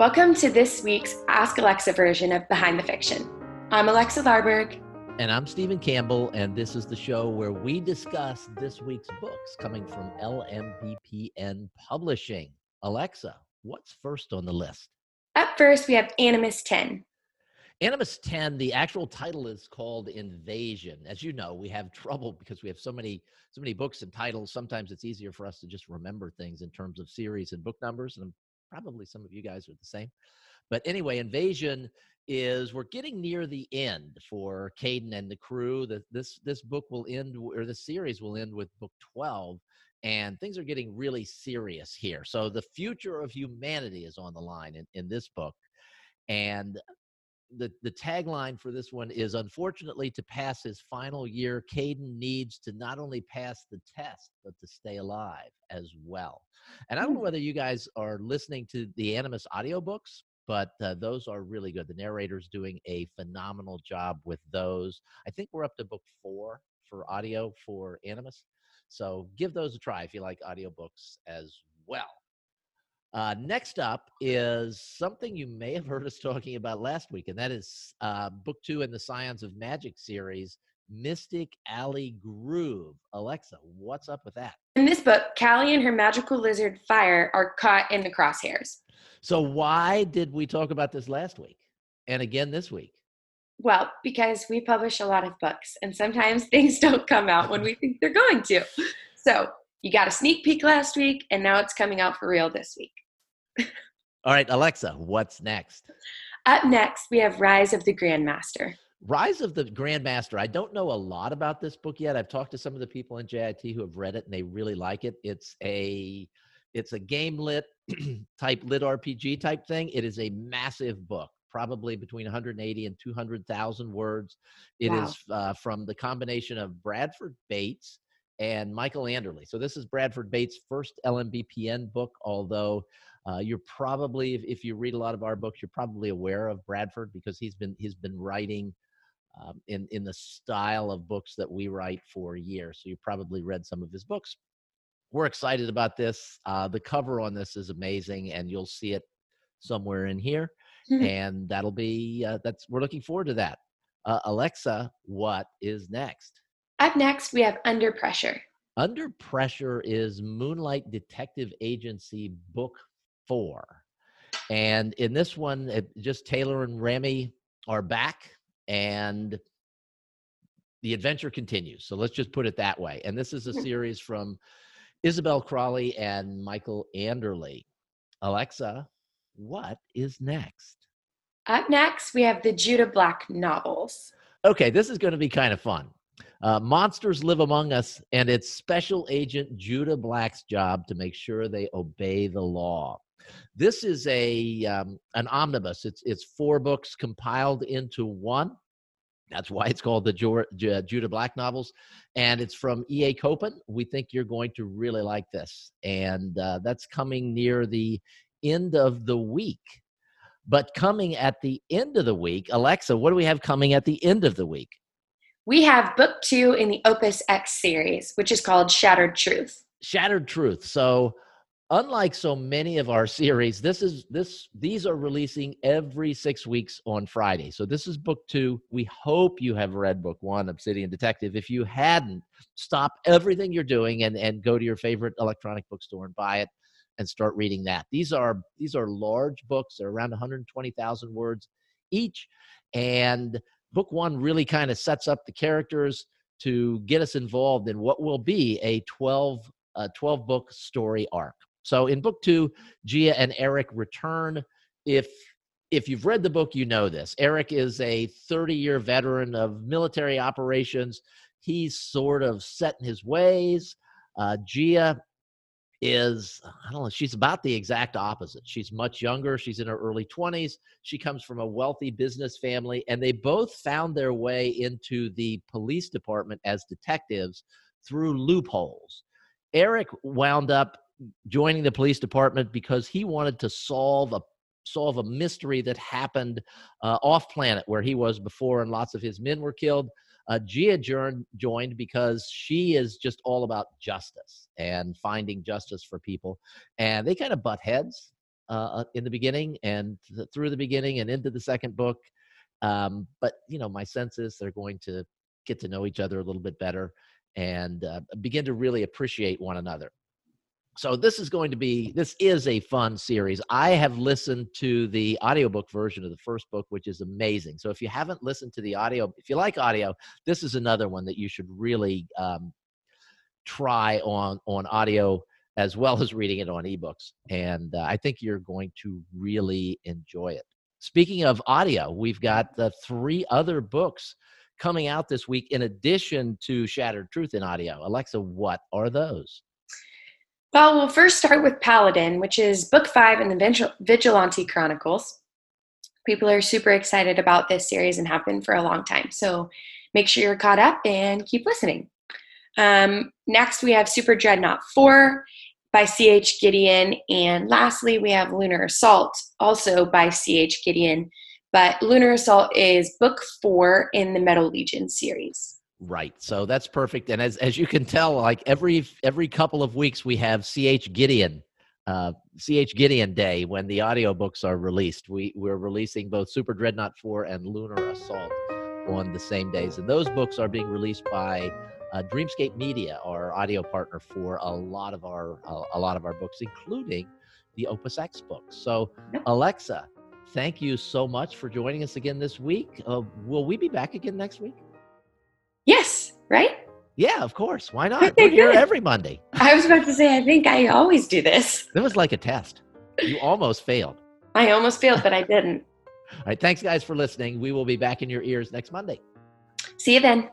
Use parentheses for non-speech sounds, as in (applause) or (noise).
Welcome to this week's Ask Alexa version of Behind the Fiction. I'm Alexa Larberg. And I'm Stephen Campbell, and this is the show where we discuss this week's books coming from LMBPN Publishing. Alexa, what's first on the list? Up first, we have Animus 10. Animus 10, the actual title is called Invasion. As you know, we have (laughs) trouble because we have so many so many books and titles. Sometimes it's easier for us to just remember things in terms of series and book numbers, and probably some of you guys are the same. But anyway, Invasion is we're getting near the end for Kaiden and the crew. That this this book will end or the series will end with book 12 and things are getting really serious here. So the future of humanity is on the line in, in this book. And the, the tagline for this one is unfortunately to pass his final year Kaiden needs to not only pass the test but to stay alive as well. And i don't know hmm. whether you guys are listening to the animus audiobooks but uh, those are really good. The narrator's doing a phenomenal job with those. I think we're up to book four for audio for animus. So give those a try if you like audiobooks as well uh, next up is something you may have heard us talking about last week, and that is uh, book two in the Scions of Magic series, Mystic Alley Groove. Alexa, what's up with that? In this book, Callie and her magical lizard Fire are caught in the crosshairs. So, why did we talk about this last week and again this week? Well, because we publish a lot of books, and sometimes (laughs) things don't come out when we think they're going to. So, you got a sneak peek last week, and now it's coming out for real this week. All right, Alexa, what's next? Up next, we have Rise of the Grandmaster. Rise of the Grandmaster. I don't know a lot about this book yet. I've talked to some of the people in JIT who have read it and they really like it. It's a it's a game lit (clears throat) type lit RPG type thing. It is a massive book, probably between 180 and 200,000 words. It wow. is uh, from the combination of Bradford Bates and Michael Anderle. So this is Bradford Bates' first LMBPN book, although uh, you're probably, if, if, you read a lot of our books, you're probably aware of Bradford because he's been he's been writing um, in in the style of books that we write for years. So you probably read some of his books. We're excited about this. Uh, the cover on this is amazing, and you'll see it somewhere in here. Mm-hmm. (laughs) And that'll be uh, that's we're looking forward to that. Uh, Alexa, what is next? Up next, we have Under Pressure. Under Pressure is Moonlight Detective Agency book four. And in this one, it, just Taylor and Remy are back and the adventure continues. So let's just put it that way. And this is a series from Isabel Crawley and Michael Anderle. Alexa, what is next? Up next, we have the Judah Black novels. Okay, this is going to be kind of fun. Uh, monsters live among us, and it's Special Agent Judah Black's job to make sure they obey the law. This is a um, an omnibus. It's it's four books compiled into one. That's why it's called the Judah Black novels, and it's from E.A. Copen. We think you're going to really like this, and uh, that's coming near the end of the week. But coming at the end of the week, Alexa, what do we have coming at the end of the week? We have book two in the Opus X series, which is called Shattered Truth. Shattered Truth. So unlike so many of our series this is this these are releasing every six weeks on friday. So this is book two. We hope you have read book one obsidian detective. If you hadn't stop everything you're doing and and go to your favorite electronic bookstore and buy it and start reading that. These are these are large books. They're around 120000 words each. And book one really kind of sets up the characters to get us involved in what will be a 12 a 12 book story arc so in book two, Jia and Erik return. If if you've read the book, you know this. Erik is a 30 year veteran of military operations. He's sort of set in his ways. Uh, Jia is, I don't know, she's about the exact opposite. She's much younger. She's in her early 20s. She comes from a wealthy business family, and they both found their way into the police department as detectives through loopholes. Erik wound up joining the police department because he wanted to solve a solve a mystery that happened uh, off planet where he was before and lots of his men were killed. Uh, Jia joined because she is just all about justice and finding justice for people. And they kind of butt heads. uh, in the beginning and th- through the beginning and into the second book. Um, but you know, my sense is they're going to get to know each other a little bit better and uh, begin to really appreciate one another. So this is going to be this is a fun series. I have listened to the audiobook version of the first book which is amazing. So if you haven't listened to the audio, if you like audio, this is another one that you should really um, try on on audio as well as reading it on ebooks and uh, I think you're going to really enjoy it. Speaking of audio, we've got the three other books coming out this week in addition to Shattered Truth in audio. Alexa, what are those? Well, we'll first start with Paladin, which is book five in the Vigilante Chronicles. People are super excited about this series and have been for a long time. So make sure you're caught up and keep listening. Um, next, we have Super Dreadnought 4 by C.H. Gideon. And lastly, we have Lunar Assault, also by C.H. Gideon. But Lunar Assault is book four in the Metal Legion series. Right. So that's perfect. And as as you can tell, like every every couple of weeks we have CH Gideon uh, CH Gideon Day when the audiobooks are released. We we're releasing both Super Dreadnought 4 and Lunar Assault on the same days. And those books are being released by uh, Dreamscape Media, our audio partner for a lot of our uh, a lot of our books, including the Opus X books. So, Alexa, thank you so much for joining us again this week. Uh, will we be back again next week? Yes, right? Yeah, of course. Why not? Okay, We're here every Monday. (laughs) I was about to say, I think I always do this. It was like a test. You almost failed. (laughs) I almost failed, but I didn't. (laughs) All right. Thanks, guys, for listening. We will be back in your ears next Monday. See you then.